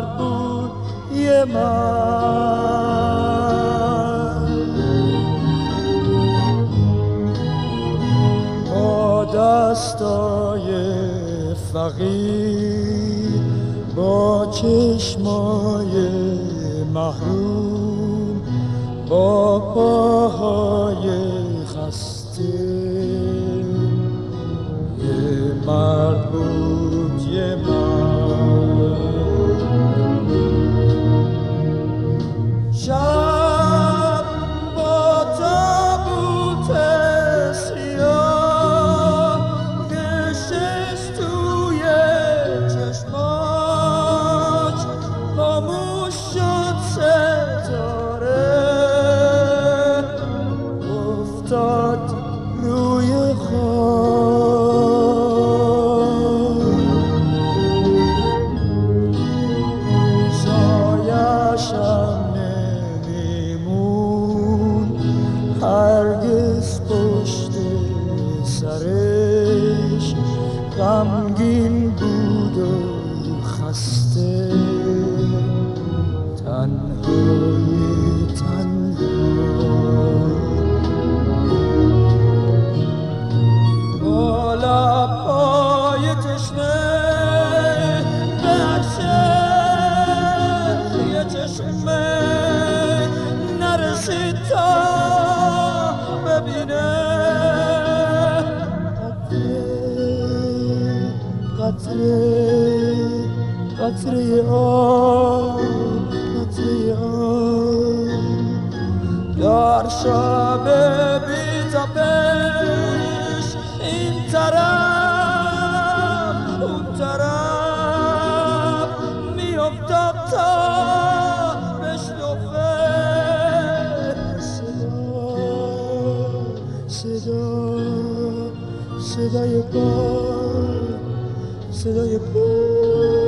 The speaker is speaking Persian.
مرد بود یه مرد. با دستای فقیر با چشمای محروم با پاهای خسته. یه مرد بود. غمگین بود و خسته. پای تشنه نقشه یه چشمه نرسید تا صدا صدای پا صدای پا.